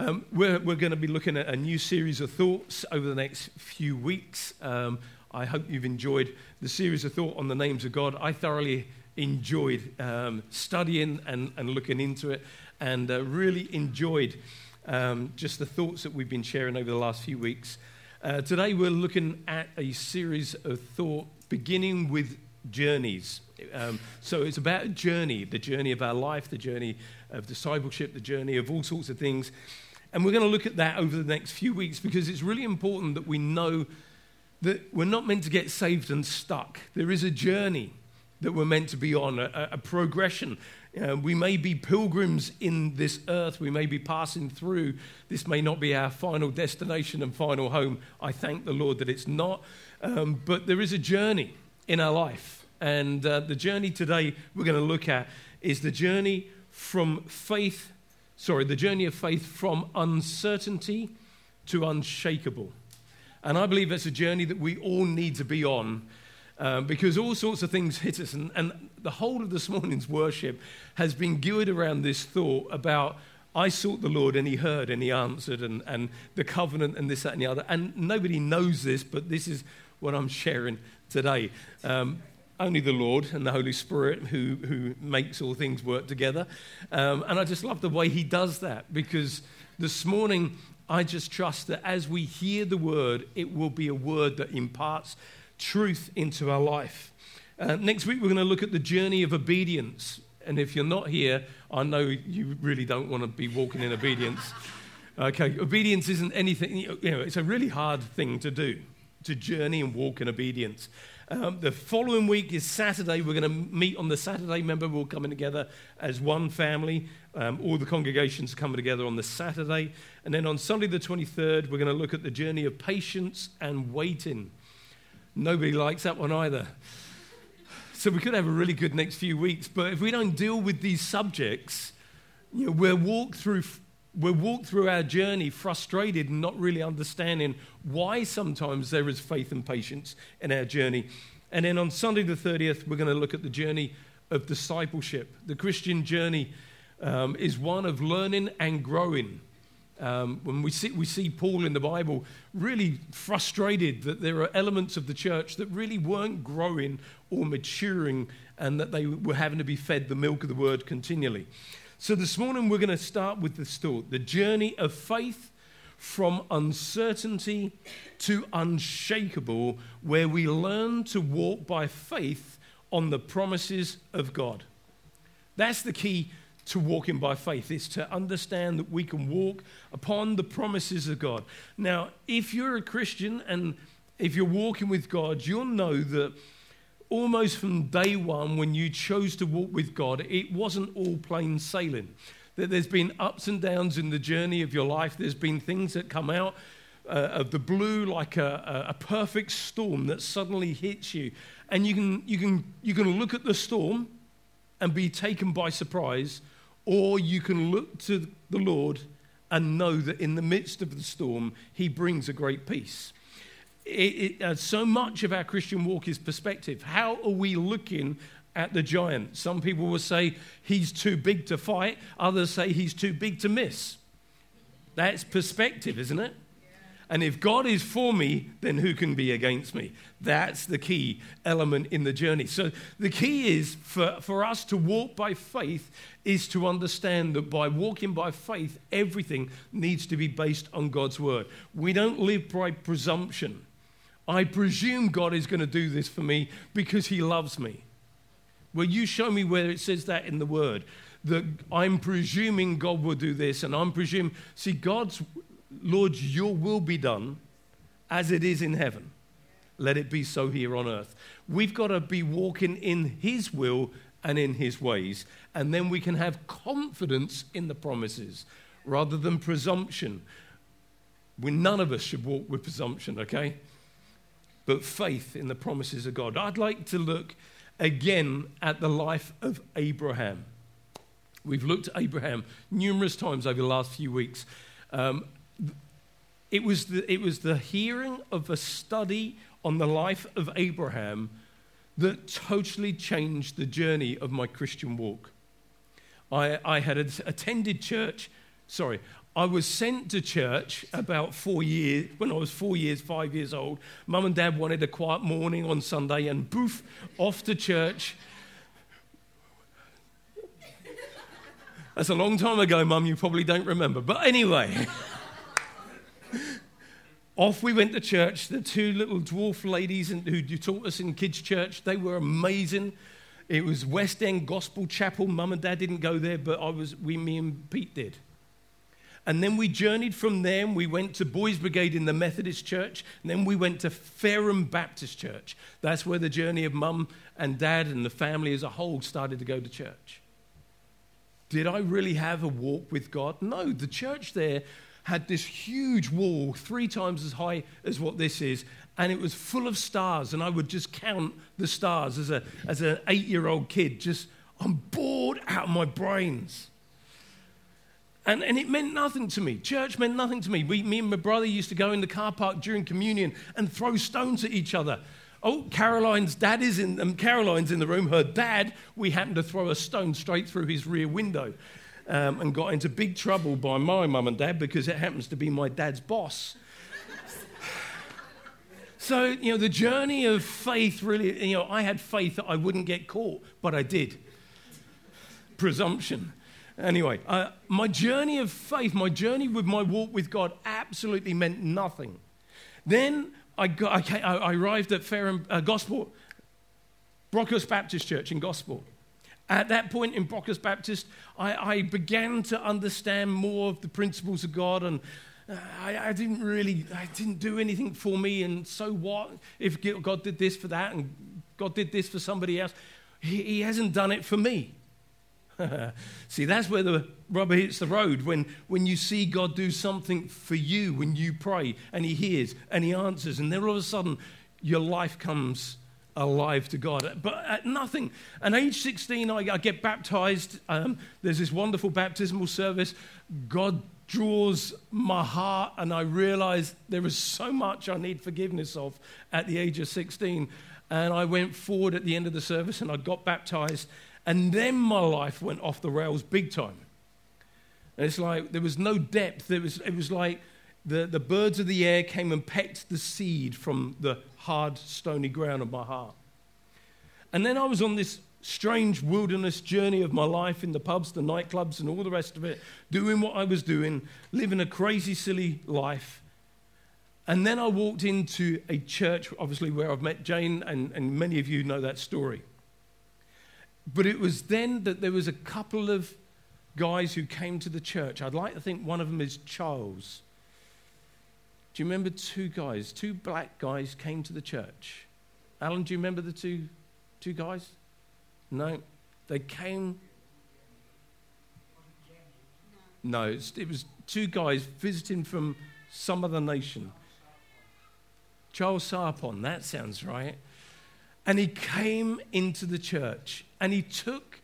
Um, we're we're going to be looking at a new series of thoughts over the next few weeks. Um, I hope you've enjoyed the series of thought on the names of God. I thoroughly enjoyed um, studying and, and looking into it and uh, really enjoyed um, just the thoughts that we've been sharing over the last few weeks. Uh, today, we're looking at a series of thought beginning with journeys. Um, so it's about a journey, the journey of our life, the journey of discipleship, the journey of all sorts of things. And we're going to look at that over the next few weeks because it's really important that we know that we're not meant to get saved and stuck. There is a journey that we're meant to be on, a, a progression. Uh, we may be pilgrims in this earth, we may be passing through. This may not be our final destination and final home. I thank the Lord that it's not. Um, but there is a journey in our life. And uh, the journey today we're going to look at is the journey from faith, sorry, the journey of faith from uncertainty to unshakable. And I believe that's a journey that we all need to be on um, because all sorts of things hit us. And, and the whole of this morning's worship has been geared around this thought about I sought the Lord and he heard and he answered, and, and the covenant and this, that, and the other. And nobody knows this, but this is what I'm sharing today. Um, only the Lord and the Holy Spirit who, who makes all things work together. Um, and I just love the way He does that because this morning I just trust that as we hear the word, it will be a word that imparts truth into our life. Uh, next week, we're going to look at the journey of obedience. And if you're not here, I know you really don't want to be walking in obedience. Okay, obedience isn't anything, you know, it's a really hard thing to do, to journey and walk in obedience. Um, the following week is Saturday. We're going to meet on the Saturday. Remember, we're all coming together as one family. Um, all the congregations are coming together on the Saturday. And then on Sunday, the 23rd, we're going to look at the journey of patience and waiting. Nobody likes that one either. So we could have a really good next few weeks. But if we don't deal with these subjects, you know, we'll walk through we walk through our journey frustrated and not really understanding why sometimes there is faith and patience in our journey. And then on Sunday the 30th, we're going to look at the journey of discipleship. The Christian journey um, is one of learning and growing. Um, when we see, we see Paul in the Bible really frustrated that there are elements of the church that really weren't growing or maturing and that they were having to be fed the milk of the word continually. So this morning we're going to start with this thought the journey of faith from uncertainty to unshakable, where we learn to walk by faith on the promises of God. That's the key to walking by faith, is to understand that we can walk upon the promises of God. Now, if you're a Christian and if you're walking with God, you'll know that almost from day one, when you chose to walk with God, it wasn't all plain sailing. That there's been ups and downs in the journey of your life. There's been things that come out uh, of the blue like a, a, perfect storm that suddenly hits you. And you can, you, can, you can look at the storm and be taken by surprise, or you can look to the Lord and know that in the midst of the storm, He brings a great peace it, it, uh, so much of our Christian walk is perspective. How are we looking at the giant? Some people will say he's too big to fight, others say he's too big to miss. That's perspective, isn't it? And if God is for me, then who can be against me? That's the key element in the journey. So, the key is for, for us to walk by faith is to understand that by walking by faith, everything needs to be based on God's word. We don't live by presumption. I presume God is going to do this for me because he loves me. Well, you show me where it says that in the word. That I'm presuming God will do this, and I'm presuming, see, God's, Lord, your will be done as it is in heaven. Let it be so here on earth. We've got to be walking in his will and in his ways, and then we can have confidence in the promises rather than presumption. We, none of us should walk with presumption, okay? But faith in the promises of God. I'd like to look again at the life of Abraham. We've looked at Abraham numerous times over the last few weeks. Um, it, was the, it was the hearing of a study on the life of Abraham that totally changed the journey of my Christian walk. I, I had attended church, sorry, I was sent to church about four years, when I was four years, five years old. Mum and dad wanted a quiet morning on Sunday, and boof, off to church. That's a long time ago, Mum, you probably don't remember. But anyway, off we went to church. The two little dwarf ladies who taught us in kids' church, they were amazing. It was West End Gospel Chapel. Mum and Dad didn't go there, but I was, we, me and Pete did. And then we journeyed from there we went to Boys Brigade in the Methodist Church. And then we went to Fareham Baptist Church. That's where the journey of mum and dad and the family as a whole started to go to church. Did I really have a walk with God? No, the church there had this huge wall, three times as high as what this is, and it was full of stars, and I would just count the stars as, a, as an eight year old kid, just, I'm bored out of my brains. And, and it meant nothing to me. Church meant nothing to me. We, me and my brother used to go in the car park during communion and throw stones at each other. Oh, Caroline's dad is in, um, Caroline's in the room. Her dad, we happened to throw a stone straight through his rear window um, and got into big trouble by my mum and dad because it happens to be my dad's boss. So, you know, the journey of faith really, you know, I had faith that I wouldn't get caught, but I did. Presumption. Anyway, uh, my journey of faith, my journey with my walk with God absolutely meant nothing. Then I, got, I, I arrived at Fareham uh, Gosport, Brockhurst Baptist Church in Gosport. At that point in Brockhurst Baptist, I, I, began to understand more of the principles of God and I, I, didn't really, I didn't do anything for me, and so what if God did this for that and God did this for somebody else? He, he hasn't done it for me. see, that's where the rubber hits the road when, when you see God do something for you when you pray and He hears and He answers, and then all of a sudden your life comes alive to God. But at nothing. At age 16, I, I get baptized. Um, there's this wonderful baptismal service. God draws my heart, and I realize there is so much I need forgiveness of at the age of 16. And I went forward at the end of the service and I got baptized, and then my life went off the rails big time. And it's like there was no depth. It was, it was like the, the birds of the air came and pecked the seed from the hard, stony ground of my heart. And then I was on this strange wilderness journey of my life in the pubs, the nightclubs, and all the rest of it, doing what I was doing, living a crazy, silly life. And then I walked into a church, obviously, where I've met Jane, and, and many of you know that story. But it was then that there was a couple of guys who came to the church. I'd like to think one of them is Charles. Do you remember two guys, two black guys came to the church? Alan, do you remember the two, two guys? No, they came. No, it was two guys visiting from some other nation. Charles Sarpong, that sounds right. And he came into the church and he took,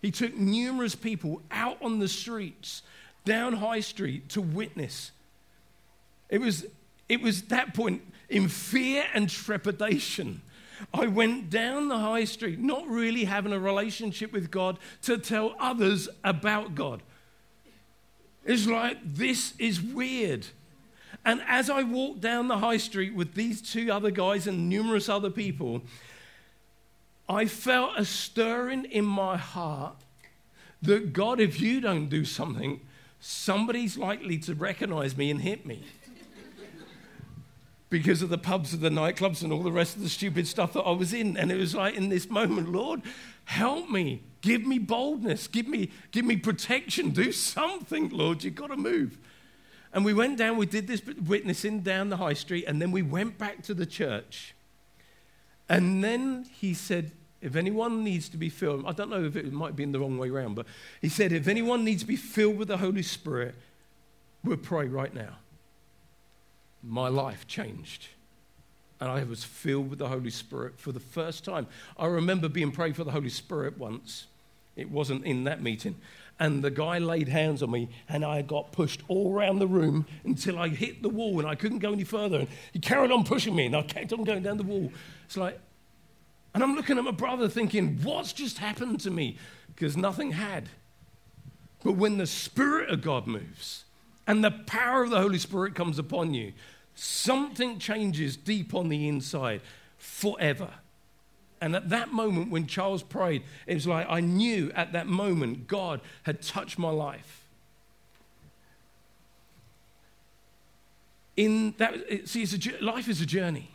he took numerous people out on the streets, down High Street, to witness. It was, it was that point in fear and trepidation I went down the high street, not really having a relationship with God, to tell others about God. It's like, this is weird. And as I walked down the high street with these two other guys and numerous other people, I felt a stirring in my heart that God, if you don't do something, somebody's likely to recognize me and hit me because of the pubs and the nightclubs and all the rest of the stupid stuff that I was in. And it was like in this moment, Lord, help me. Give me boldness. Give me, give me protection. Do something, Lord. You've got to move. And we went down, we did this witnessing down the high street, and then we went back to the church. And then he said, if anyone needs to be filled, I don't know if it might be in the wrong way around, but he said, if anyone needs to be filled with the Holy Spirit, we'll pray right now my life changed. And I was filled with the Holy Spirit for the first time. I remember being prayed for the Holy Spirit once. It wasn't in that meeting. And the guy laid hands on me, and I got pushed all around the room until I hit the wall and I couldn't go any further. And he carried on pushing me, and I kept on going down the wall. It's like, and I'm looking at my brother thinking, what's just happened to me? Because nothing had. But when the Spirit of God moves, and the power of the Holy Spirit comes upon you, something changes deep on the inside forever. And at that moment, when Charles prayed, it was like I knew at that moment God had touched my life. In that, see, a, life is a journey.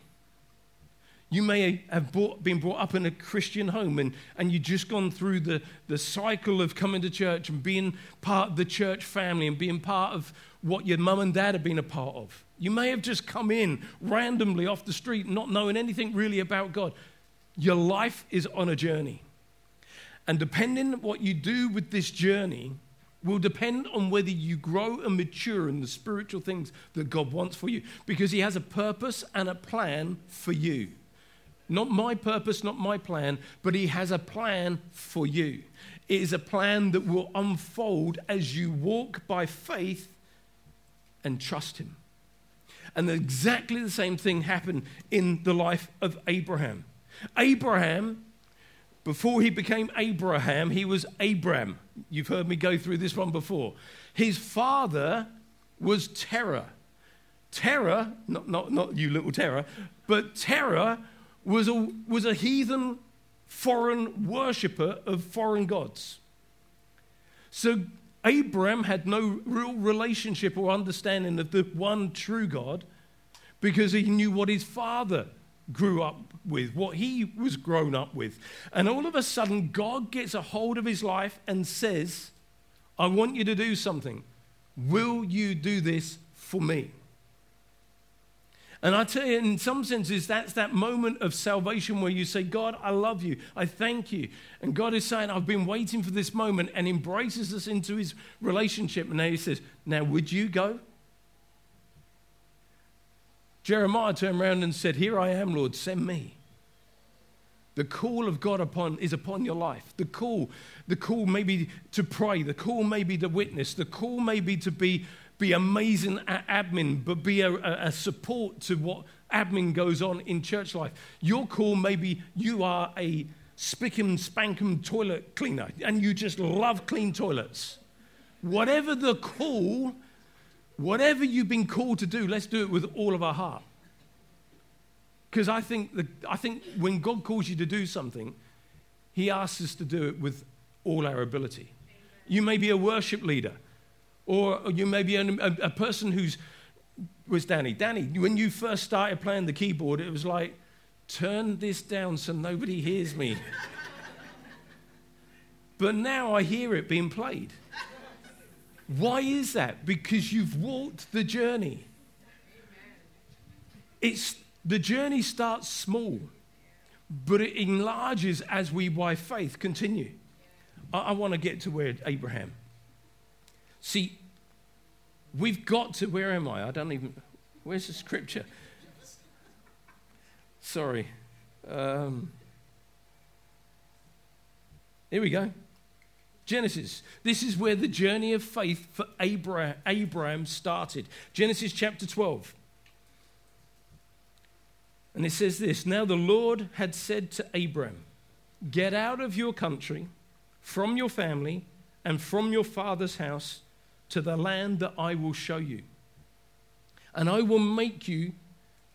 You may have brought, been brought up in a Christian home and, and you've just gone through the, the cycle of coming to church and being part of the church family and being part of what your mum and dad have been a part of. You may have just come in randomly off the street, not knowing anything really about God. Your life is on a journey. And depending what you do with this journey, will depend on whether you grow and mature in the spiritual things that God wants for you because He has a purpose and a plan for you. Not my purpose, not my plan, but He has a plan for you. It is a plan that will unfold as you walk by faith and trust Him. And exactly the same thing happened in the life of Abraham. Abraham, before he became Abraham, he was Abram. You've heard me go through this one before. His father was Terah. Terah, not, not, not you little Terah, but Terah was a, was a heathen foreign worshipper of foreign gods. So Abram had no real relationship or understanding of the one true God because he knew what his father grew up with, what he was grown up with. And all of a sudden, God gets a hold of his life and says, I want you to do something. Will you do this for me? And I tell you, in some senses, that's that moment of salvation where you say, God, I love you. I thank you. And God is saying, I've been waiting for this moment and embraces us into his relationship. And now he says, Now, would you go? Jeremiah turned around and said, Here I am, Lord, send me. The call of God upon is upon your life. The call, the call may be to pray, the call may be to witness, the call may be to be be amazing at admin, but be a, a, support to what admin goes on in church life. Your call maybe you are a spick and toilet cleaner and you just love clean toilets. Whatever the call, whatever you've been called to do, let's do it with all of our heart. Because I think, I think when God calls you to do something, He asks us to do it with all our ability. You may be a worship leader. Or you may be a, a, a person who's, was Danny. Danny, when you first started playing the keyboard, it was like, turn this down so nobody hears me. but now I hear it being played. Why is that? Because you've walked the journey. It's, the journey starts small, but it enlarges as we, by faith, continue. I, I want to get to where Abraham. See, we've got to, where am I? I don't even, where's the scripture? Sorry. Um, here we go. Genesis. This is where the journey of faith for Abraham, Abraham started. Genesis chapter 12. And it says this Now the Lord had said to Abram, Get out of your country, from your family, and from your father's house to the land that I will show you. And I will make you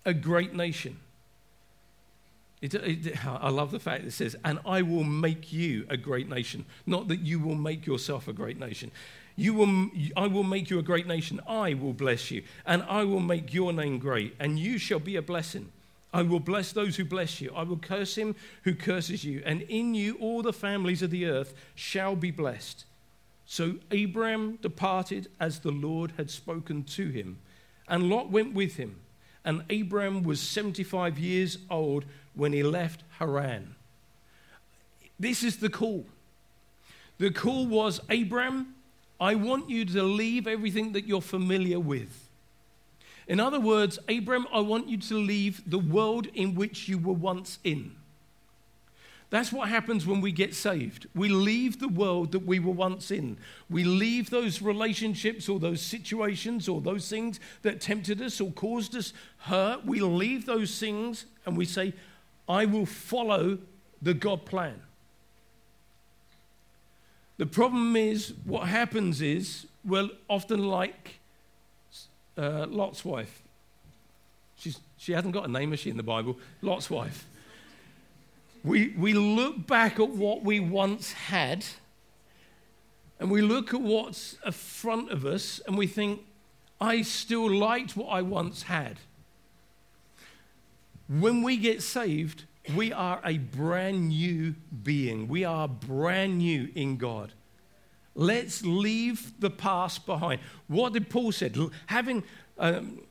a great nation. It, it, I love the fact it says, and I will make you a great nation. Not that you will make yourself a great nation. You will, I will make you a great nation. I will bless you, and I will make your name great, and you shall be a blessing. I will bless those who bless you. I will curse him who curses you, and in you all the families of the earth shall be blessed. So Abram departed as the Lord had spoken to him, and Lot went with him. And Abram was 75 years old when he left Haran. This is the call. The call was Abram, I want you to leave everything that you're familiar with. In other words, Abram, I want you to leave the world in which you were once in. That's what happens when we get saved. We leave the world that we were once in. We leave those relationships or those situations or those things that tempted us or caused us hurt. We leave those things and we say, I will follow the God plan. The problem is, what happens is, well, often like uh, Lot's wife. She's, she hasn't got a name, has she, in the Bible? Lot's wife. We, we look back at what we once had, and we look at what's in front of us, and we think, I still liked what I once had. When we get saved, we are a brand new being. We are brand new in God. Let's leave the past behind. What did Paul said? Having, um,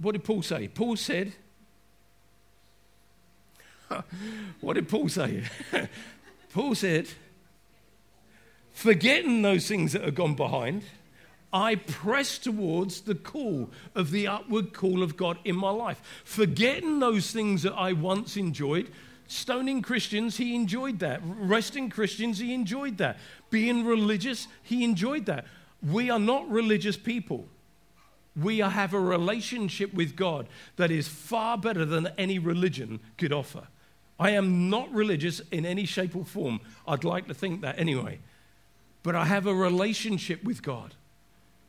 what did Paul say? Paul said, what did Paul say? Paul said, forgetting those things that are gone behind, I press towards the call of the upward call of God in my life. Forgetting those things that I once enjoyed, Stoning Christians, he enjoyed that. Resting Christians, he enjoyed that. Being religious, he enjoyed that. We are not religious people. We have a relationship with God that is far better than any religion could offer. I am not religious in any shape or form. I'd like to think that anyway. But I have a relationship with God,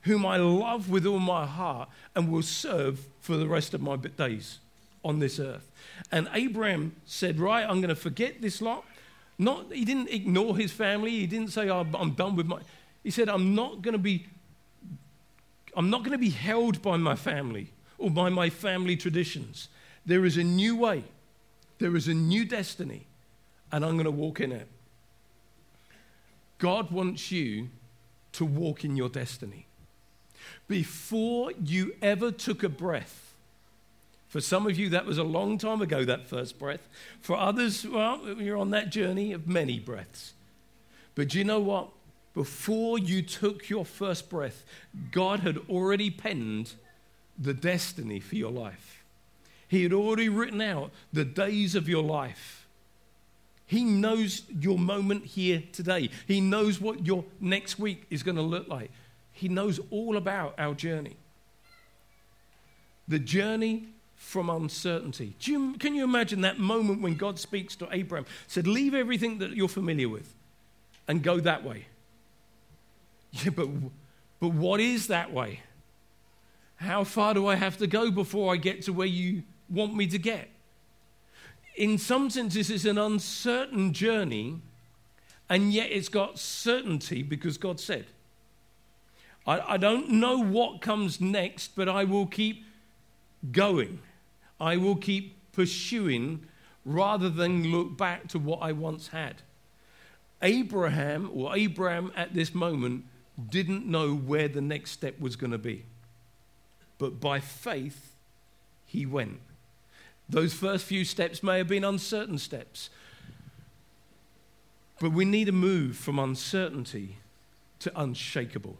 whom I love with all my heart and will serve for the rest of my days on this earth. And Abraham said, Right, I'm going to forget this lot. Not, he didn't ignore his family. He didn't say, oh, I'm done with my. He said, I'm not going to be. I'm not going to be held by my family or by my family traditions. There is a new way. There is a new destiny, and I'm going to walk in it. God wants you to walk in your destiny. Before you ever took a breath, for some of you, that was a long time ago, that first breath. For others, well, you're on that journey of many breaths. But do you know what? Before you took your first breath, God had already penned the destiny for your life. He had already written out the days of your life. He knows your moment here today. He knows what your next week is going to look like. He knows all about our journey. The journey from uncertainty. You, can you imagine that moment when God speaks to Abraham, said, Leave everything that you're familiar with and go that way? Yeah, but, but what is that way? How far do I have to go before I get to where you want me to get? In some senses, it's an uncertain journey, and yet it's got certainty because God said. I, I don't know what comes next, but I will keep going. I will keep pursuing rather than look back to what I once had. Abraham, or Abraham at this moment, didn't know where the next step was going to be. But by faith, he went. Those first few steps may have been uncertain steps. But we need to move from uncertainty to unshakable.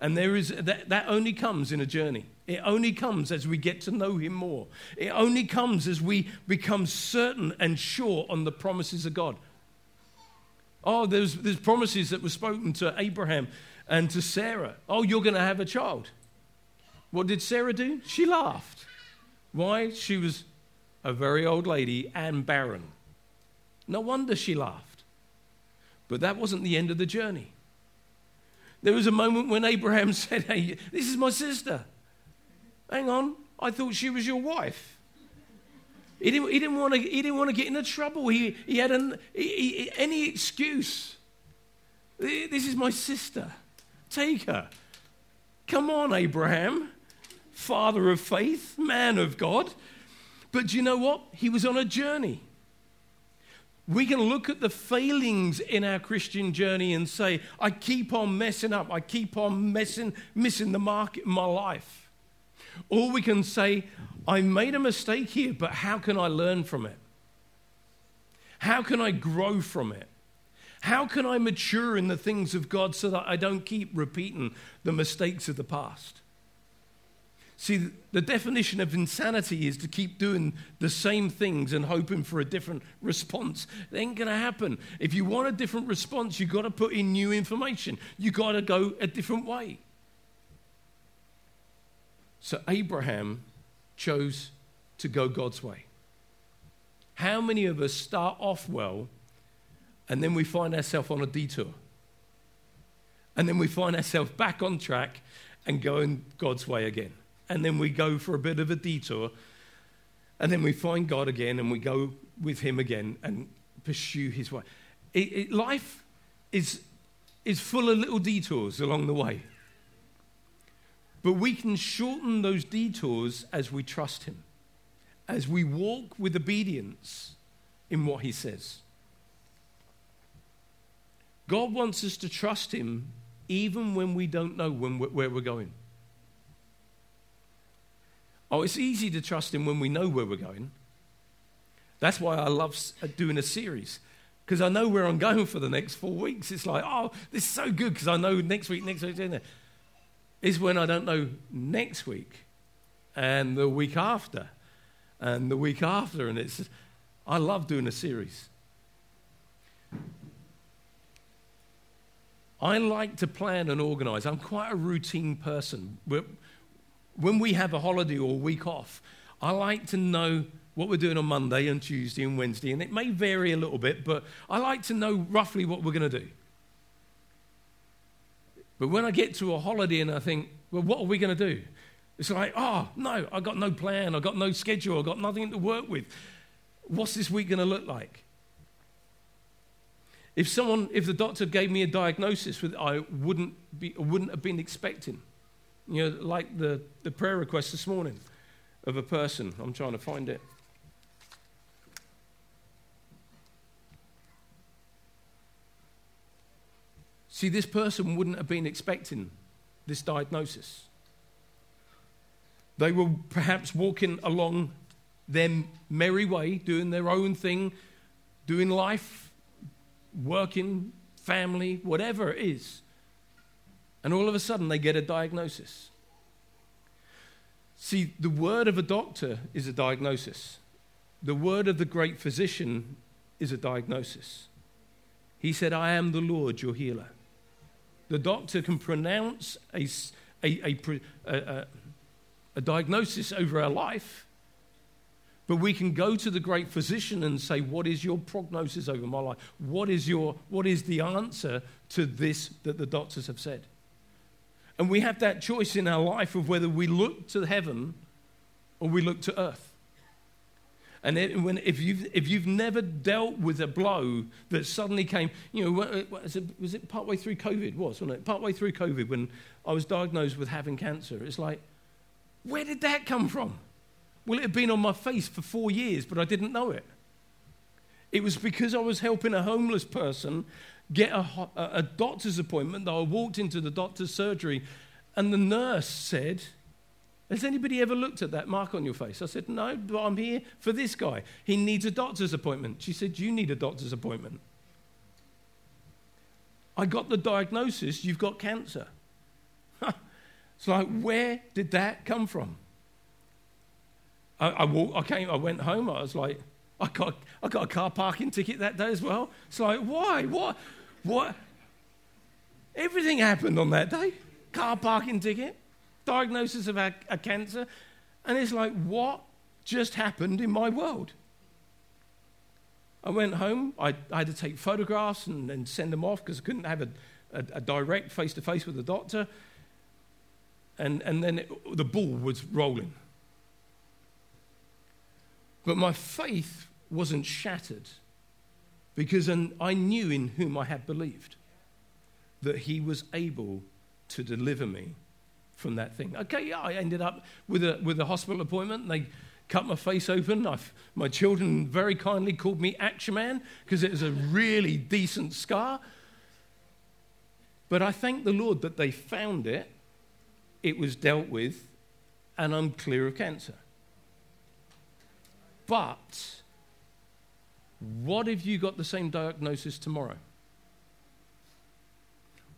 And there is, that, that only comes in a journey. It only comes as we get to know Him more. It only comes as we become certain and sure on the promises of God. Oh, there's, there's promises that were spoken to Abraham and to Sarah. Oh, you're going to have a child. What did Sarah do? She laughed. Why? She was a very old lady and barren. No wonder she laughed. But that wasn't the end of the journey. There was a moment when Abraham said, Hey, this is my sister. Hang on, I thought she was your wife. He didn't, he didn't, want, to, he didn't want to get into trouble. He, he had an, he, he, any excuse. This is my sister. Take her. Come on, Abraham, father of faith, man of God. But do you know what? He was on a journey. We can look at the failings in our Christian journey and say, I keep on messing up. I keep on messing, missing the mark in my life. Or we can say, I made a mistake here, but how can I learn from it? How can I grow from it? How can I mature in the things of God so that I don't keep repeating the mistakes of the past? See, the definition of insanity is to keep doing the same things and hoping for a different response. It ain't going to happen. If you want a different response, you've got to put in new information. You've got to go a different way. So Abraham chose to go God's way. How many of us start off well and then we find ourselves on a detour? And then we find ourselves back on track and going God's way again. And then we go for a bit of a detour, and then we find God again and we go with Him again and pursue His way. It, it, life is, is full of little detours along the way. But we can shorten those detours as we trust Him, as we walk with obedience in what He says. God wants us to trust Him even when we don't know when where we're going. Oh, it's easy to trust Him when we know where we're going. That's why I love uh, doing a series because I know where I'm going for the next four weeks. It's like, oh, this is so good because I know next week, next week, next. is when I don't know next week and the week after and the week after. And it's, I love doing a series. I like to plan and organize. I'm quite a routine person. When we have a holiday or a week off, I like to know what we're doing on Monday and Tuesday and Wednesday, and it may vary a little bit, but I like to know roughly what we're going to do. But when I get to a holiday and I think, well, what are we going to do? It's like, oh, no, I've got no plan, I've got no schedule, I've got nothing to work with. What's this week going to look like? If someone, if the doctor gave me a diagnosis that I wouldn't, be, wouldn't have been expecting, you know, like the, the prayer request this morning of a person, I'm trying to find it. See, this person wouldn't have been expecting this diagnosis. They were perhaps walking along their merry way, doing their own thing, doing life working, family, whatever it is. And all of a sudden they get a diagnosis. See, the word of a doctor is a diagnosis. The word of the great physician is a diagnosis. He said, I am the Lord, your healer. The doctor can pronounce a, a, a, a, a diagnosis over our life, but we can go to the great physician and say, What is your prognosis over my life? What is, your, what is the answer to this that the doctors have said? And we have that choice in our life of whether we look to heaven or we look to earth. And it, when, if, you've, if you've never dealt with a blow that suddenly came, you know, was it, was it partway through COVID? Was, wasn't it? Partway through COVID when I was diagnosed with having cancer. It's like, where did that come from? Well, it had been on my face for four years, but I didn't know it. It was because I was helping a homeless person get a, a, doctor's appointment I walked into the doctor's surgery, and the nurse said, Has anybody ever looked at that mark on your face? I said, No, but I'm here for this guy. He needs a doctor's appointment. She said, You need a doctor's appointment. I got the diagnosis, you've got cancer. it's like, where did that come from? I, I, walked, I came, I went home. I was like, I got, I got a car parking ticket that day as well. It's like, why? What? What? Everything happened on that day. Car parking ticket, diagnosis of a, a cancer. And it's like, what just happened in my world? I went home. I, I had to take photographs and, send them off because I couldn't have a, a, a direct face to face with the doctor. And, and then it, the ball was rolling. But my faith wasn't shattered because I knew in whom I had believed that he was able to deliver me from that thing. Okay, yeah, I ended up with a, with a hospital appointment. They cut my face open. I've, my children very kindly called me Action Man because it was a really decent scar. But I thank the Lord that they found it, it was dealt with, and I'm clear of cancer. But what if you got the same diagnosis tomorrow?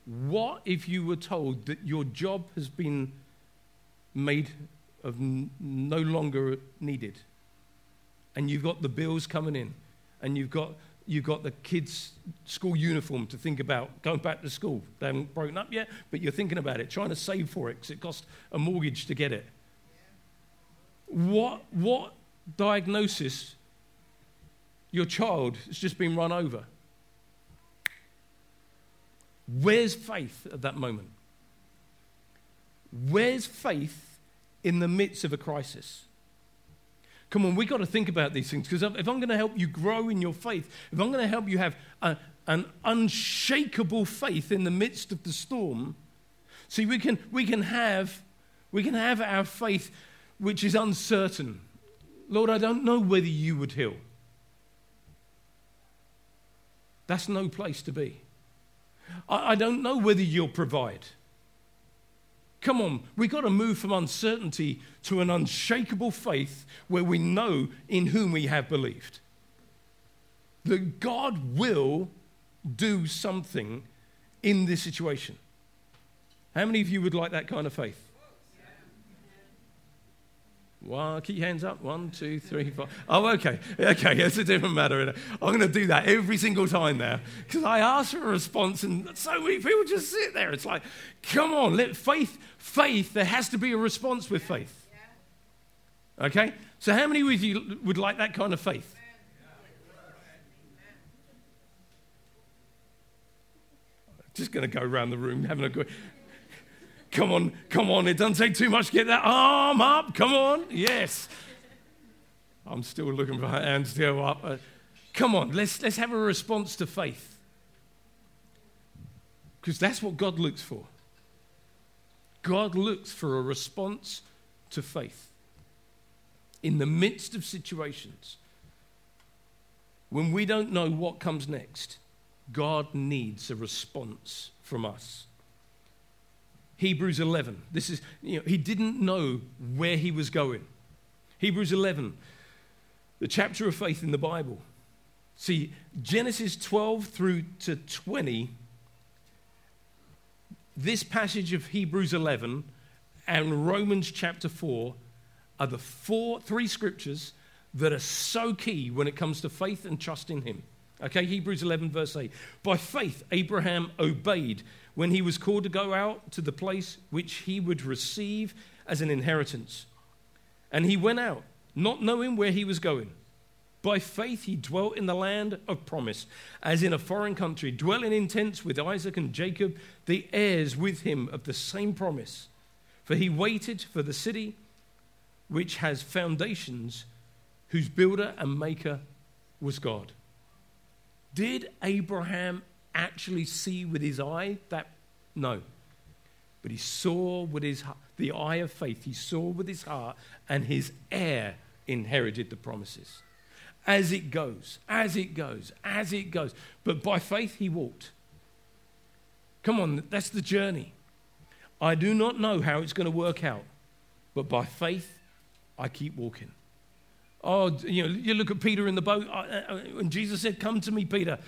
What if you were told that your job has been made of n- no longer needed? And you've got the bills coming in, and you've got, you've got the kids' school uniform to think about going back to school. They haven't broken up yet, but you're thinking about it, trying to save for it because it costs a mortgage to get it. What, what diagnosis, your child has just been run over. Where's faith at that moment? Where's faith in the midst of a crisis? Come on, we've got to think about these things because if I'm going to help you grow in your faith, if I'm going to help you have a, an unshakable faith in the midst of the storm, see, we can, we can, have, we can have our faith which is uncertain. Lord, I don't know whether you would heal. That's no place to be. I, I don't know whether you'll provide. Come on, we've got to move from uncertainty to an unshakable faith where we know in whom we have believed. That God will do something in this situation. How many of you would like that kind of faith? One, keep your hands up. One, two, three, four. Oh, okay. Okay, it's a different matter. I'm going to do that every single time now because I ask for a response and so many people just sit there. It's like, come on, let faith, faith, there has to be a response with faith. Okay? So, how many of you would like that kind of faith? Just going to go around the room having a good. Come on, come on. It doesn't take too much to get that arm up. Come on. Yes. I'm still looking for hands to go up. Uh, come on, let's, let's have a response to faith. Because that's what God looks for. God looks for a response to faith in the midst of situations. When we don't know what comes next, God needs a response from us. Hebrews 11. This is, you know, he didn't know where he was going. Hebrews 11, the chapter of faith in the Bible. See, Genesis 12 through to 20, this passage of Hebrews 11 and Romans chapter 4 are the four, three scriptures that are so key when it comes to faith and trust in Him. Okay, Hebrews 11, verse 8. By faith, Abraham obeyed when he was called to go out to the place which he would receive as an inheritance. And he went out, not knowing where he was going. By faith, he dwelt in the land of promise, as in a foreign country, dwelling in tents with Isaac and Jacob, the heirs with him of the same promise. For he waited for the city which has foundations, whose builder and maker was God. Did Abraham actually see with his eye that? No. But he saw with his the eye of faith, he saw with his heart, and his heir inherited the promises. As it goes, as it goes, as it goes. But by faith he walked. Come on, that's the journey. I do not know how it's going to work out, but by faith I keep walking. Oh, you know, you look at Peter in the boat, uh, uh, and Jesus said, Come to me, Peter.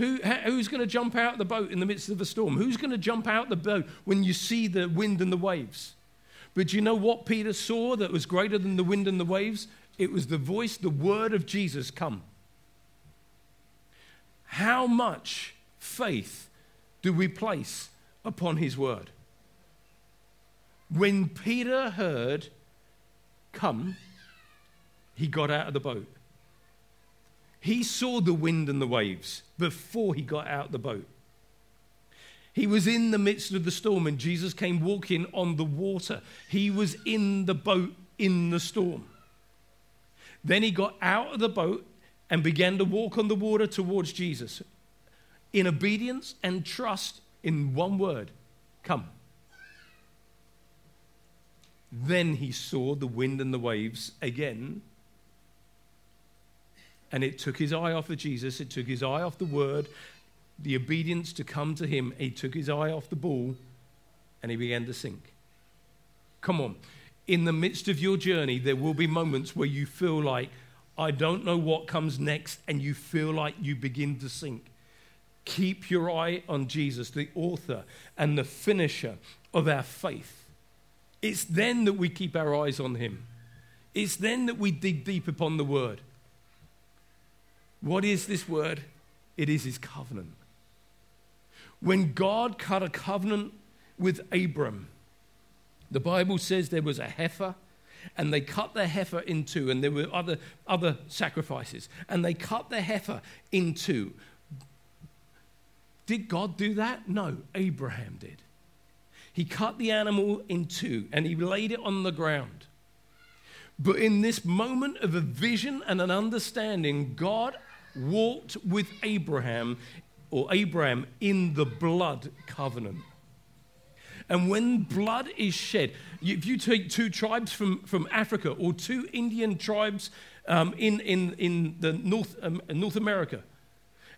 Who, who's going to jump out the boat in the midst of a storm? Who's going to jump out the boat when you see the wind and the waves? But you know what Peter saw that was greater than the wind and the waves? It was the voice, the word of Jesus come. How much faith do we place upon his word? When Peter heard, Come, he got out of the boat. He saw the wind and the waves before he got out the boat. He was in the midst of the storm and Jesus came walking on the water. He was in the boat in the storm. Then he got out of the boat and began to walk on the water towards Jesus in obedience and trust in one word come. Then he saw the wind and the waves again and it took his eye off of Jesus, it took his eye off the word, the obedience to come to him. He took his eye off the ball and he began to sink. Come on. In the midst of your journey, there will be moments where you feel like, I don't know what comes next, and you feel like you begin to sink. Keep your eye on Jesus, the author and the finisher of our faith. It's then that we keep our eyes on him. It's then that we dig deep upon the word. What is this word? It is his covenant. When God cut a covenant with Abram, the Bible says there was a heifer, and they cut the heifer in two, and there were other, other sacrifices, and they cut the heifer in two. Did God do that? No, Abraham did. He cut the animal in two and he laid it on the ground. But in this moment of a vision and an understanding, God walked with Abraham or Abraham in the blood covenant. And when blood is shed, if you take two tribes from, from Africa or two Indian tribes um, in, in, in the North, um, North America,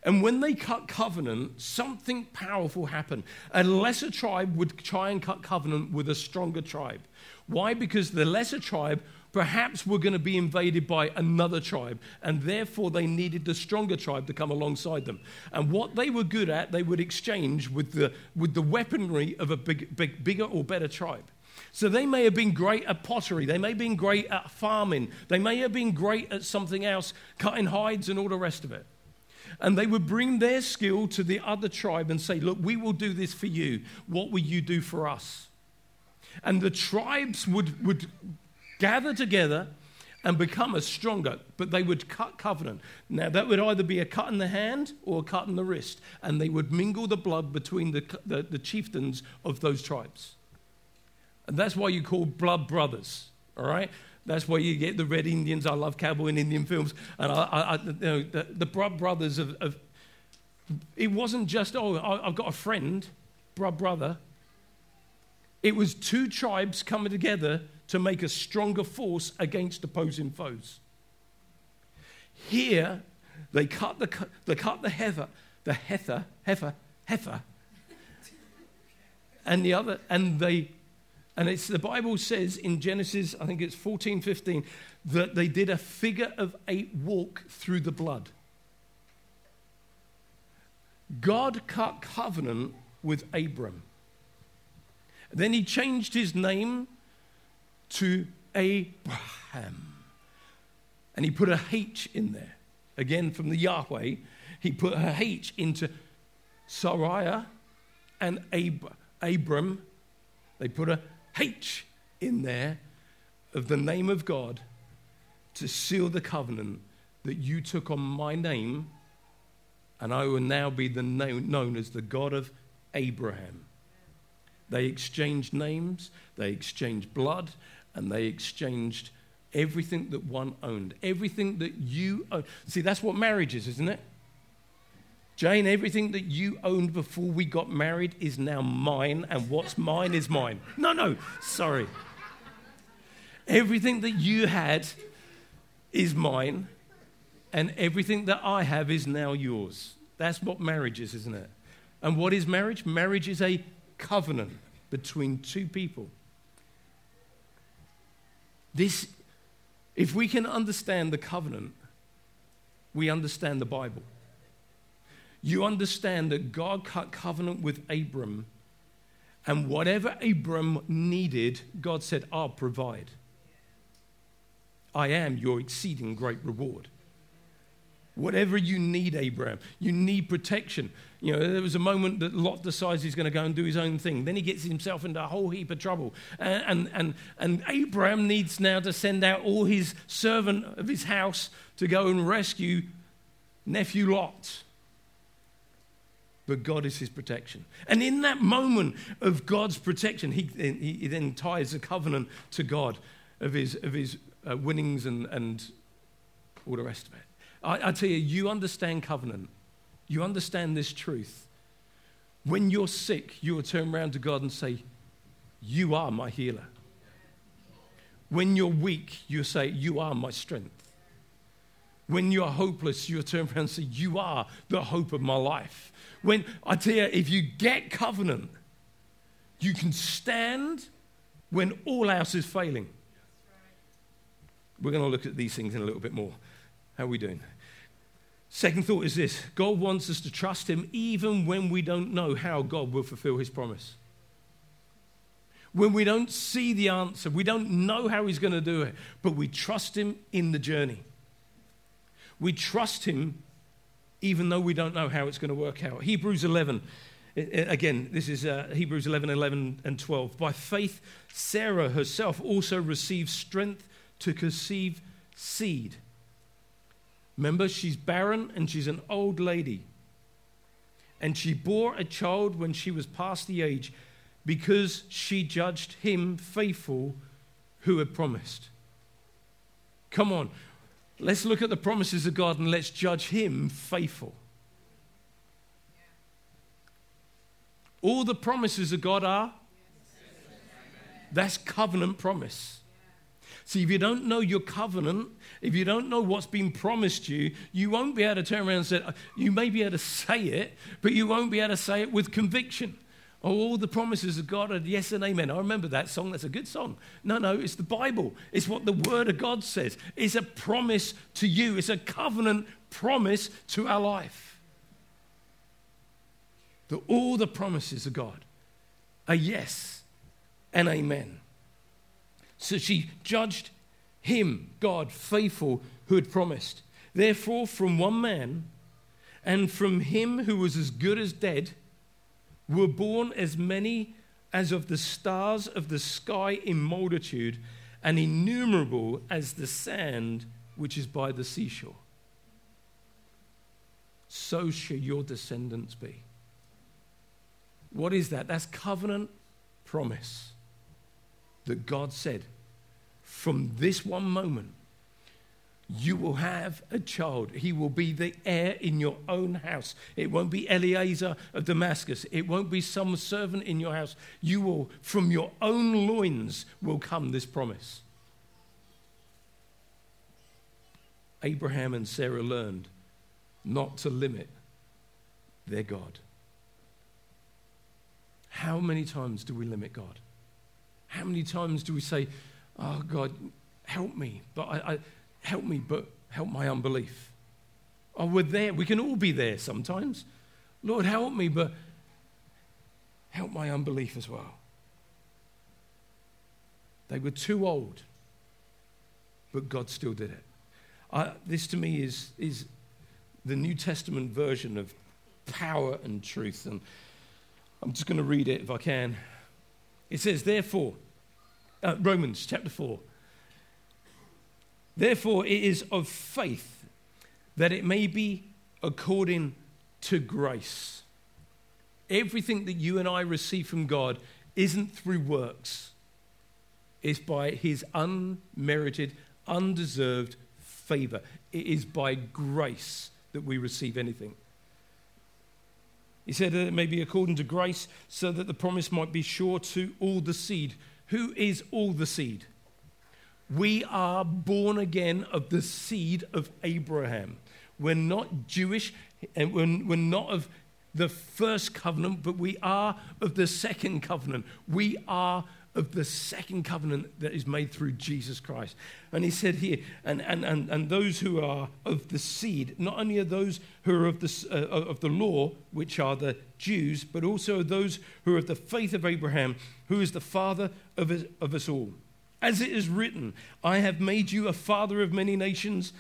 and when they cut covenant, something powerful happened. A lesser tribe would try and cut covenant with a stronger tribe. Why? Because the lesser tribe perhaps were going to be invaded by another tribe, and therefore they needed the stronger tribe to come alongside them. And what they were good at, they would exchange with the, with the weaponry of a big, big, bigger or better tribe. So they may have been great at pottery, they may have been great at farming, they may have been great at something else, cutting hides and all the rest of it. And they would bring their skill to the other tribe and say, Look, we will do this for you. What will you do for us? And the tribes would, would gather together and become a stronger, but they would cut covenant. Now, that would either be a cut in the hand or a cut in the wrist, and they would mingle the blood between the, the, the chieftains of those tribes. And that's why you call blood brothers, all right? That's why you get the Red Indians. I love cowboy and Indian films. And I, I, I you know, the, the blood brothers of, of, it wasn't just, oh, I've got a friend, blood brother. It was two tribes coming together to make a stronger force against opposing foes. Here, they cut the, they cut the heifer, the heifer, heifer, heifer, and the other, and they, and it's the Bible says in Genesis, I think it's 14, 15, that they did a figure of eight walk through the blood. God cut covenant with Abram. Then he changed his name to Abraham. And he put a H in there. Again, from the Yahweh, he put a H into Sarai and Ab- Abram. They put a H in there of the name of God to seal the covenant that you took on my name, and I will now be the known as the God of Abraham. They exchanged names, they exchanged blood, and they exchanged everything that one owned, everything that you own. See, that's what marriage is, isn't it? Jane, everything that you owned before we got married is now mine, and what's mine is mine. No, no, sorry. Everything that you had is mine, and everything that I have is now yours. That's what marriage is, isn't it? And what is marriage? Marriage is a covenant between two people. This, if we can understand the covenant, we understand the Bible. You understand that God cut covenant with Abram, and whatever Abram needed, God said, I'll provide. I am your exceeding great reward. Whatever you need, Abraham, you need protection. You know, there was a moment that Lot decides he's going to go and do his own thing. Then he gets himself into a whole heap of trouble. And, and, and, Abraham needs now to send out all his servant of his house to go and rescue nephew Lot. But God is his protection. And in that moment of God's protection, he, he then ties a covenant to God of his, of his uh, winnings and, and all the rest of it. I, I tell you, you understand covenant. You understand this truth. When you're sick, you will turn around to God and say, You are my healer. When you're weak, you say, You are my strength. When you're hopeless, you turn around and say, You are the hope of my life. When I tell you, if you get covenant, you can stand when all else is failing. We're going to look at these things in a little bit more. How are we doing? Second thought is this God wants us to trust Him even when we don't know how God will fulfill His promise. When we don't see the answer, we don't know how He's going to do it, but we trust Him in the journey. We trust Him even though we don't know how it's going to work out. Hebrews 11. Again, this is uh, Hebrews 11, 11 and 12. By faith, Sarah herself also received strength to conceive seed Remember, she's barren and she's an old lady. And she bore a child when she was past the age, because she judged him faithful who had promised. Come on, let's look at the promises of God and let's judge him faithful. All the promises of God are that's covenant promise. See, if you don't know your covenant, if you don't know what's been promised you, you won't be able to turn around and say, uh, you may be able to say it, but you won't be able to say it with conviction. Oh, all the promises of God are yes and amen. I remember that song. That's a good song. No, no, it's the Bible. It's what the Word of God says. It's a promise to you, it's a covenant promise to our life. That all the promises of God are yes and amen. So she judged him, God, faithful, who had promised. Therefore, from one man, and from him who was as good as dead, were born as many as of the stars of the sky in multitude, and innumerable as the sand which is by the seashore. So shall your descendants be. What is that? That's covenant promise that God said, from this one moment, you will have a child. He will be the heir in your own house. It won't be Eliezer of Damascus. It won't be some servant in your house. You will, from your own loins, will come this promise. Abraham and Sarah learned not to limit their God. How many times do we limit God? How many times do we say, Oh, God, help me, but I, I help me, but help my unbelief? Oh, we're there. We can all be there sometimes. Lord, help me, but help my unbelief as well. They were too old, but God still did it. This to me is, is the New Testament version of power and truth. And I'm just going to read it if I can. It says, therefore, uh, Romans chapter 4. Therefore, it is of faith that it may be according to grace. Everything that you and I receive from God isn't through works, it's by His unmerited, undeserved favor. It is by grace that we receive anything. He said that it may be according to grace, so that the promise might be sure to all the seed. Who is all the seed? We are born again of the seed of Abraham. We're not Jewish and we're, we're not of the first covenant, but we are of the second covenant. We are of the second covenant that is made through Jesus Christ. And he said here, and, and, and, and those who are of the seed, not only are those who are of the, uh, of the law, which are the Jews, but also those who are of the faith of Abraham, who is the father of of us all. As it is written, I have made you a father of many nations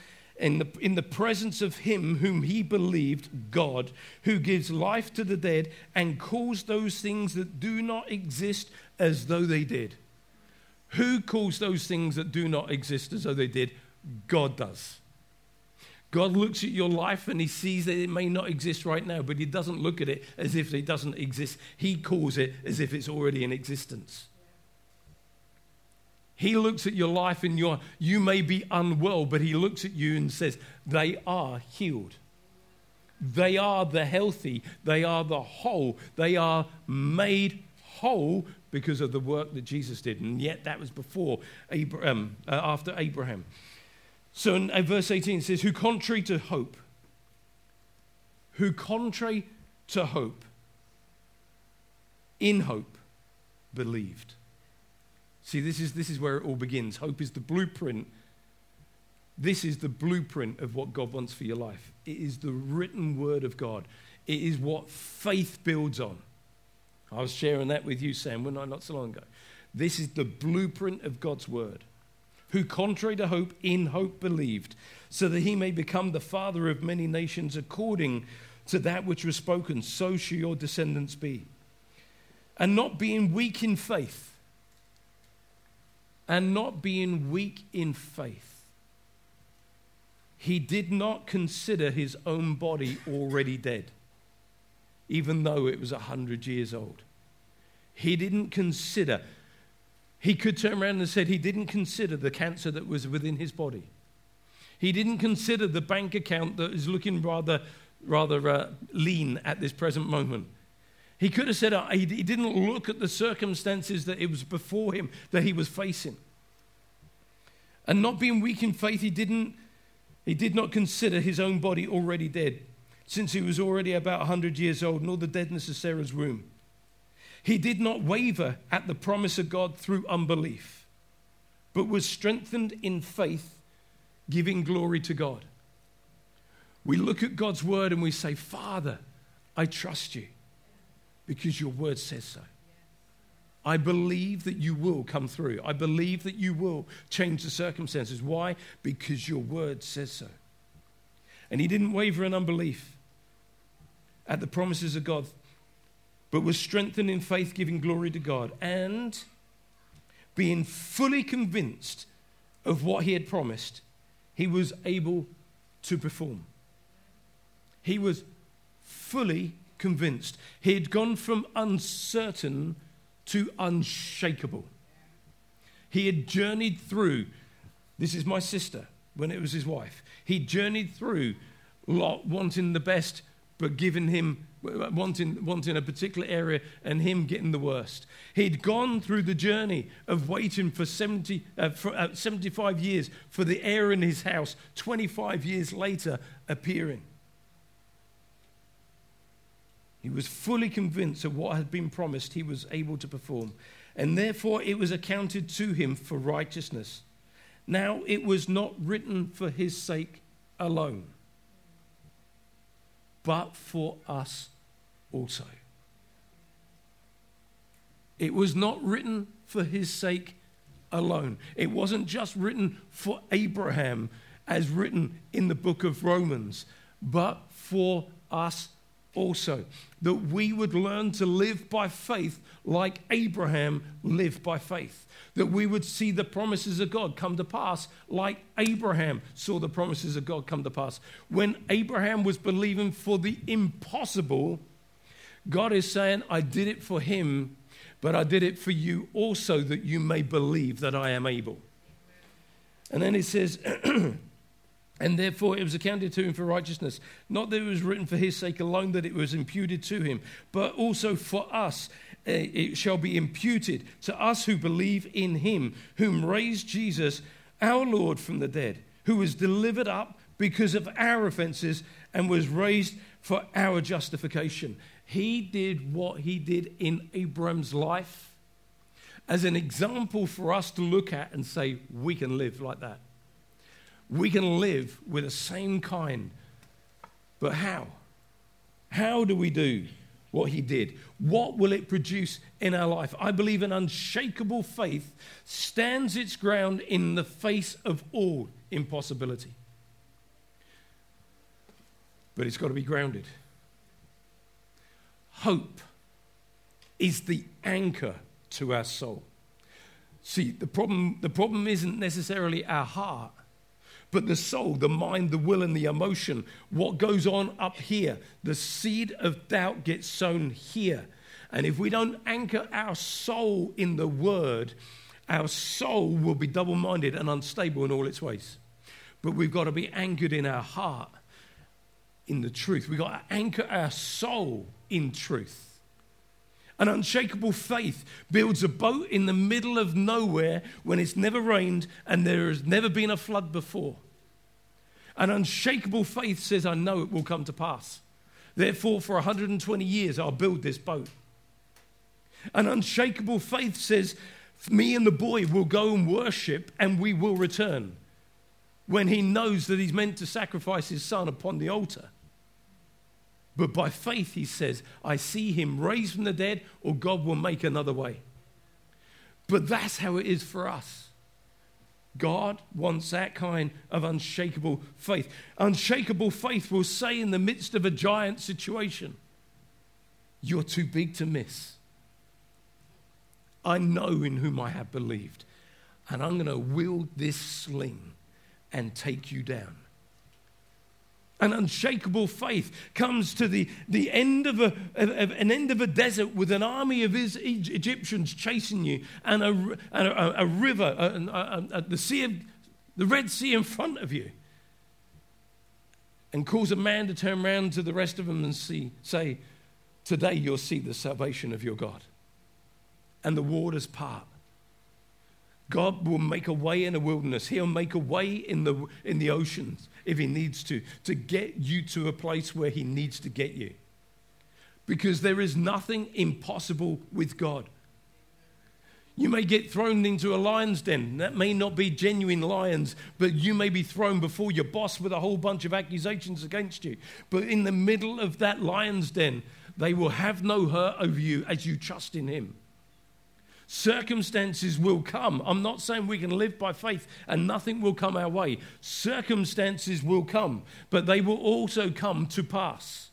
in the, in the presence of him whom he believed, God, who gives life to the dead and calls those things that do not exist as though they did. Who calls those things that do not exist as though they did? God does. God looks at your life and he sees that it may not exist right now, but he doesn't look at it as if it doesn't exist. He calls it as if it's already in existence. He looks at your life and your, you may be unwell, but he looks at you and says, they are healed. They are the healthy. They are the whole. They are made whole because of the work that Jesus did. And yet that was before Abraham, uh, after Abraham. So in uh, verse 18 it says, Who contrary to hope, who contrary to hope, in hope, believed. See, this is, this is where it all begins. Hope is the blueprint. This is the blueprint of what God wants for your life. It is the written word of God. It is what faith builds on. I was sharing that with you, Sam, when I not so long ago. This is the blueprint of God's word. Who, contrary to hope, in hope believed, so that he may become the father of many nations according to that which was spoken, so shall your descendants be. And not being weak in faith and not being weak in faith. He did not consider his own body already dead, even though it was a hundred years old. He didn't consider. He could turn around and said he didn't consider the cancer that was within his body. He didn't consider the bank account that is looking rather, rather uh, lean at this present moment. He could have said uh, he, he didn't look at the circumstances that it was before him that he was facing. And not being weak in faith, he didn't he did not consider his own body already dead, since he was already about 100 years old, nor the deadness of Sarah's womb. He did not waver at the promise of God through unbelief, but was strengthened in faith, giving glory to God. We look at God's word and we say, Father, I trust you because your word says so. I believe that you will come through. I believe that you will change the circumstances. Why? Because your word says so. And he didn't waver in unbelief at the promises of God, but was strengthened in faith, giving glory to God, and being fully convinced of what he had promised, he was able to perform. He was fully convinced. He had gone from uncertain to unshakable. He had journeyed through, this is my sister when it was his wife. He journeyed through Lot wanting the best, but giving him wanting, wanting a particular area and him getting the worst. He'd gone through the journey of waiting for, 70, uh, for uh, 75 years for the heir in his house, 25 years later appearing. He was fully convinced of what had been promised he was able to perform, and therefore it was accounted to him for righteousness. Now it was not written for his sake alone, but for us also. It was not written for his sake alone. It wasn't just written for Abraham, as written in the book of Romans, but for us also, that we would learn to live by faith like Abraham lived by faith. That we would see the promises of God come to pass like Abraham saw the promises of God come to pass. When Abraham was believing for the impossible, God is saying, I did it for him, but I did it for you also that you may believe that I am able. And then it says, And therefore it was accounted to him for righteousness. Not that it was written for his sake alone, that it was imputed to him, but also for us eh, it shall be imputed to us who believe in him, whom raised Jesus, our Lord, from the dead, who was delivered up because of our offenses and was raised for our justification. He did what he did in Abraham's life as an example for us to look at and say, we can live like that we can live with the same kind. But how? How do we do what he did? What will it produce in our life? I believe an unshakable faith stands its ground in the face of all impossibility. But it's got to be grounded. Hope is the anchor to our soul. See, the problem, the problem isn't necessarily our heart, but the soul, the mind, the will, and the emotion, what goes on up here, the seed of doubt gets sown here. And if we don't anchor our soul in the word, our soul will be double minded and unstable in all its ways. But we've got to be anchored in our heart, in the truth. We've got to anchor our soul in truth. An unshakable faith builds a boat in the middle of nowhere when it's never rained and there has never been a flood before. An unshakable faith says, I know it will come to pass. Therefore, for 120 years, I'll build this boat. An unshakable faith says, Me and the boy will go and worship and we will return. When he knows that he's meant to sacrifice his son upon the altar. But by faith, he says, I see him raised from the dead, or God will make another way. But that's how it is for us. God wants that kind of unshakable faith. Unshakable faith will say in the midst of a giant situation, You're too big to miss. I know in whom I have believed, and I'm going to wield this sling and take you down. An unshakable faith comes to the, the end of, a, an end of a desert with an army of his Egyptians chasing you and a, and a, a river, a, the, sea of, the Red Sea in front of you. And cause a man to turn around to the rest of them and see, say, Today you'll see the salvation of your God. And the waters part. God will make a way in the wilderness. He'll make a way in the, in the oceans if He needs to, to get you to a place where He needs to get you. Because there is nothing impossible with God. You may get thrown into a lion's den. That may not be genuine lions, but you may be thrown before your boss with a whole bunch of accusations against you. But in the middle of that lion's den, they will have no hurt over you as you trust in Him. Circumstances will come. I'm not saying we can live by faith and nothing will come our way. Circumstances will come, but they will also come to pass.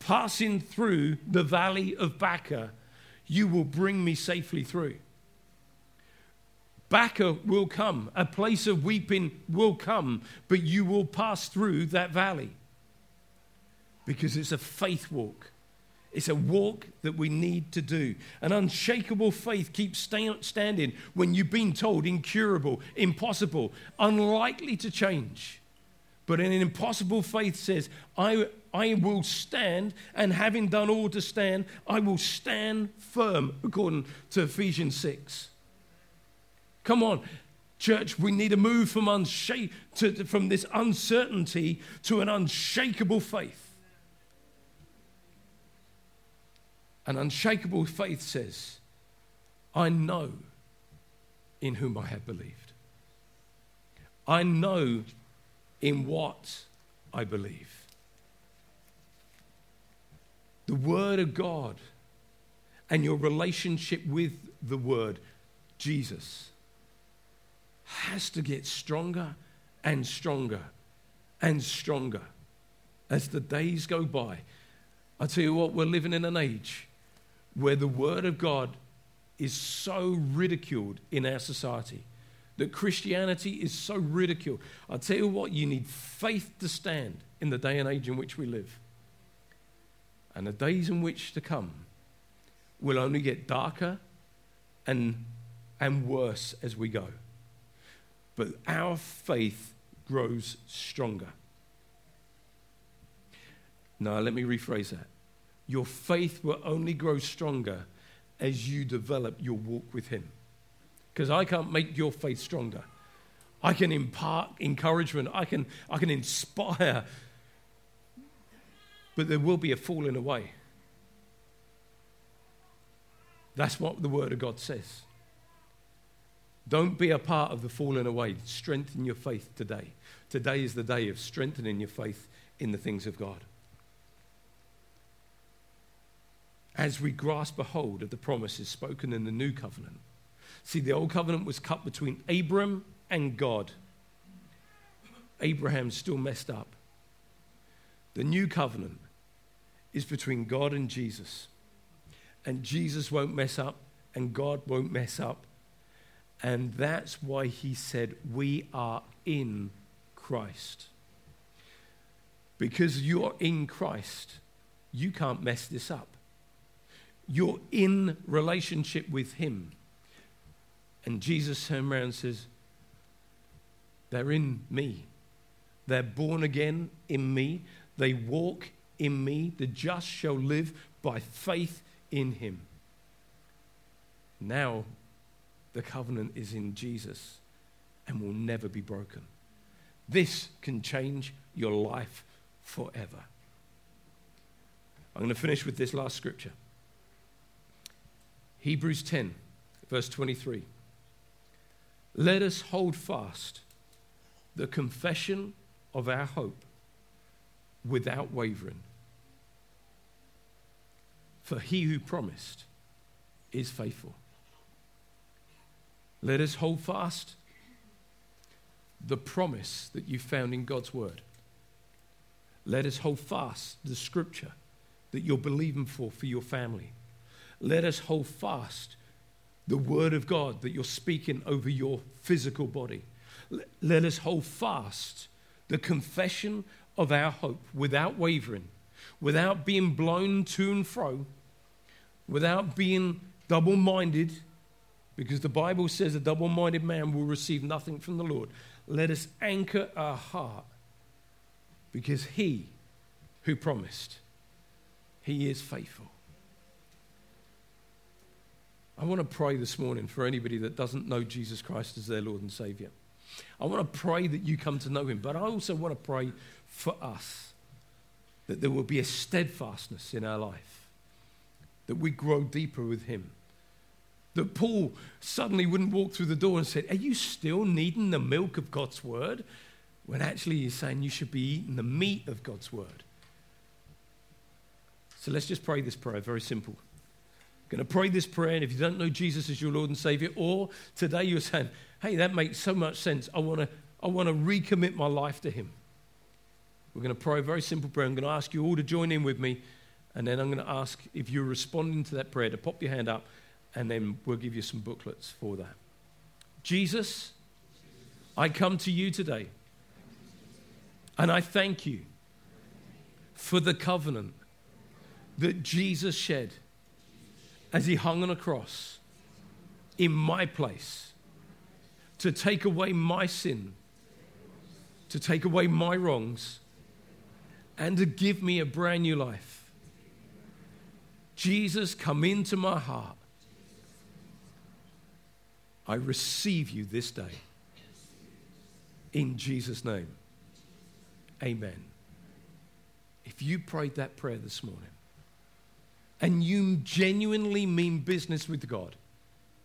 Passing through the valley of Baca, you will bring me safely through. Baca will come, a place of weeping will come, but you will pass through that valley because it's a faith walk. It's a walk that we need to do. An unshakable faith keeps standing when you've been told incurable, impossible, unlikely to change. But an impossible faith says, I, I will stand, and having done all to stand, I will stand firm, according to Ephesians 6. Come on, church, we need to move from, unshake, to, from this uncertainty to an unshakable faith. An unshakable faith says, I know in whom I have believed. I know in what I believe. The Word of God and your relationship with the Word, Jesus, has to get stronger and stronger and stronger as the days go by. I tell you what, we're living in an age where the Word of God is so ridiculed in our society, that Christianity is so ridiculed. I'll tell you what, you need faith to stand in the day and age in which we live. And the days in which to come will only get darker and, and worse as we go. But our faith grows stronger. Now, let me rephrase that. Your faith will only grow stronger as you develop your walk with Him. Because I can't make your faith stronger. I can impart encouragement, I can, I can inspire, but there will be a falling away. That's what the Word of God says. Don't be a part of the falling away. Strengthen your faith today. Today is the day of strengthening your faith in the things of God. As we grasp a hold of the promises spoken in the new covenant. See, the old covenant was cut between Abram and God. Abraham still messed up. The new covenant is between God and Jesus. And Jesus won't mess up, and God won't mess up. And that's why he said, We are in Christ. Because you're in Christ, you can't mess this up. You're in relationship with Him. And Jesus turned around and says, They're in me. They're born again in me. They walk in me. The just shall live by faith in Him. Now, the covenant is in Jesus and will never be broken. This can change your life forever. I'm going to finish with this last scripture. Hebrews 10, verse 23. Let us hold fast the confession of our hope without wavering. For he who promised is faithful. Let us hold fast the promise that you found in God's word. Let us hold fast the scripture that you're believing for for your family let us hold fast the word of God that you're speaking over your physical body. Let us hold fast the confession of our hope without wavering, without being blown to and fro, without being double minded, because the Bible says a double minded man will receive nothing from the Lord. Let us anchor our heart because he who promised, he is faithful. I want to pray this morning for anybody that doesn't know Jesus Christ as their Lord and Savior. I want to pray that you come to know him, but I also want to pray for us that there will be a steadfastness in our life, that we grow deeper with him. That Paul suddenly wouldn't walk through the door and say, Are you still needing the milk of God's word? When actually he's saying you should be eating the meat of God's word. So let's just pray this prayer, very simple. Going to pray this prayer, and if you don't know Jesus as your Lord and Savior, or today you're saying, hey, that makes so much sense. I want to I want to recommit my life to Him. We're going to pray a very simple prayer. I'm going to ask you all to join in with me, and then I'm going to ask if you're responding to that prayer to pop your hand up, and then we'll give you some booklets for that. Jesus, I come to you today, and I thank you for the covenant that Jesus shed as he hung on a cross in my place to take away my sin, to take away my wrongs, and to give me a brand new life. Jesus, come into my heart. I receive you this day. In Jesus' name. Amen. If you prayed that prayer this morning and you genuinely mean business with God,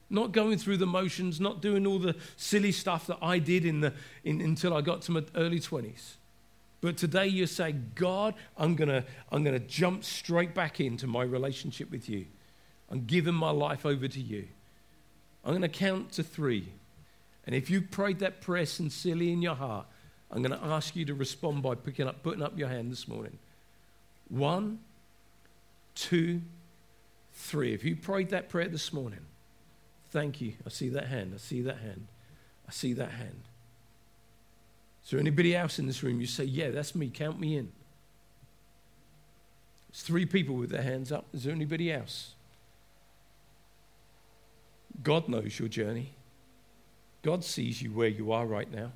not going through the motions, not doing all the silly stuff that I did in the, in, until I got to my early 20s. But today you say, God, I'm going to I'm going to jump straight back into my relationship with you. I'm giving my life over to you. I'm going to count to three. And if you prayed that prayer sincerely in your heart, I'm going to ask you to respond by picking up, putting up your hand this morning. One, two, three. If you prayed that prayer this morning, Thank you. I see that hand. I see that hand. I see that hand. Is there anybody else in this room? You say, Yeah, that's me. Count me in. There's three people with their hands up. Is there anybody else? God knows your journey. God sees you where you are right now.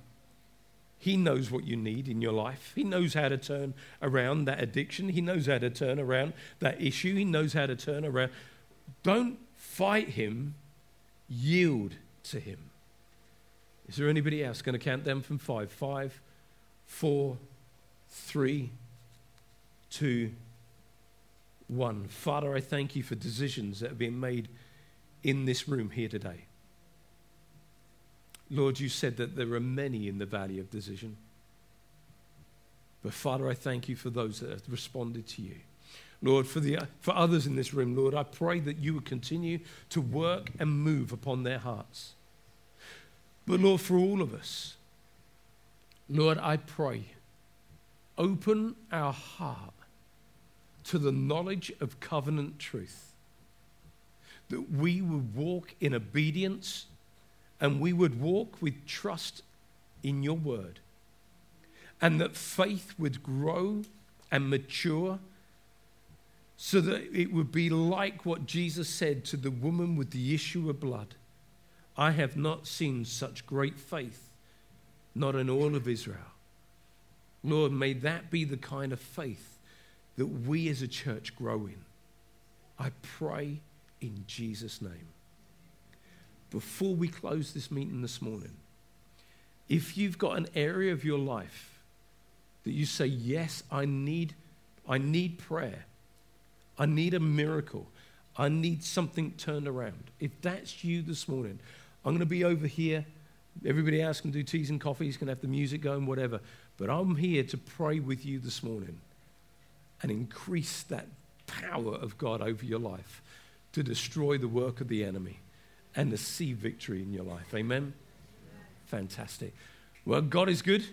He knows what you need in your life. He knows how to turn around that addiction. He knows how to turn around that issue. He knows how to turn around. Don't fight him yield to Him. Is there anybody else going to count them from five? Five, four, three, two, one. Father, I thank you for decisions that have been made in this room here today. Lord, you said that there are many in the valley of decision. But Father, I thank you for those that have responded to you. Lord, for, the, for others in this room, Lord, I pray that you would continue to work and move upon their hearts. But Lord, for all of us, Lord, I pray, open our heart to the knowledge of covenant truth, that we would walk in obedience and we would walk with trust in your word, and that faith would grow and mature so that it would be like what Jesus said to the woman with the issue of blood I have not seen such great faith, not in all of Israel. Lord, may that be the kind of faith that we as a church grow in. I pray in Jesus' name. Before we close this meeting this morning, if you've got an area of your life that you say, Yes, I need, I need prayer. I need a miracle. I need something turned around. If that's you this morning, I'm going to be over here. Everybody else can do teas and coffees, can have the music going, whatever. But I'm here to pray with you this morning and increase that power of God over your life to destroy the work of the enemy and to see victory in your life. Amen? Fantastic. Well, God is good.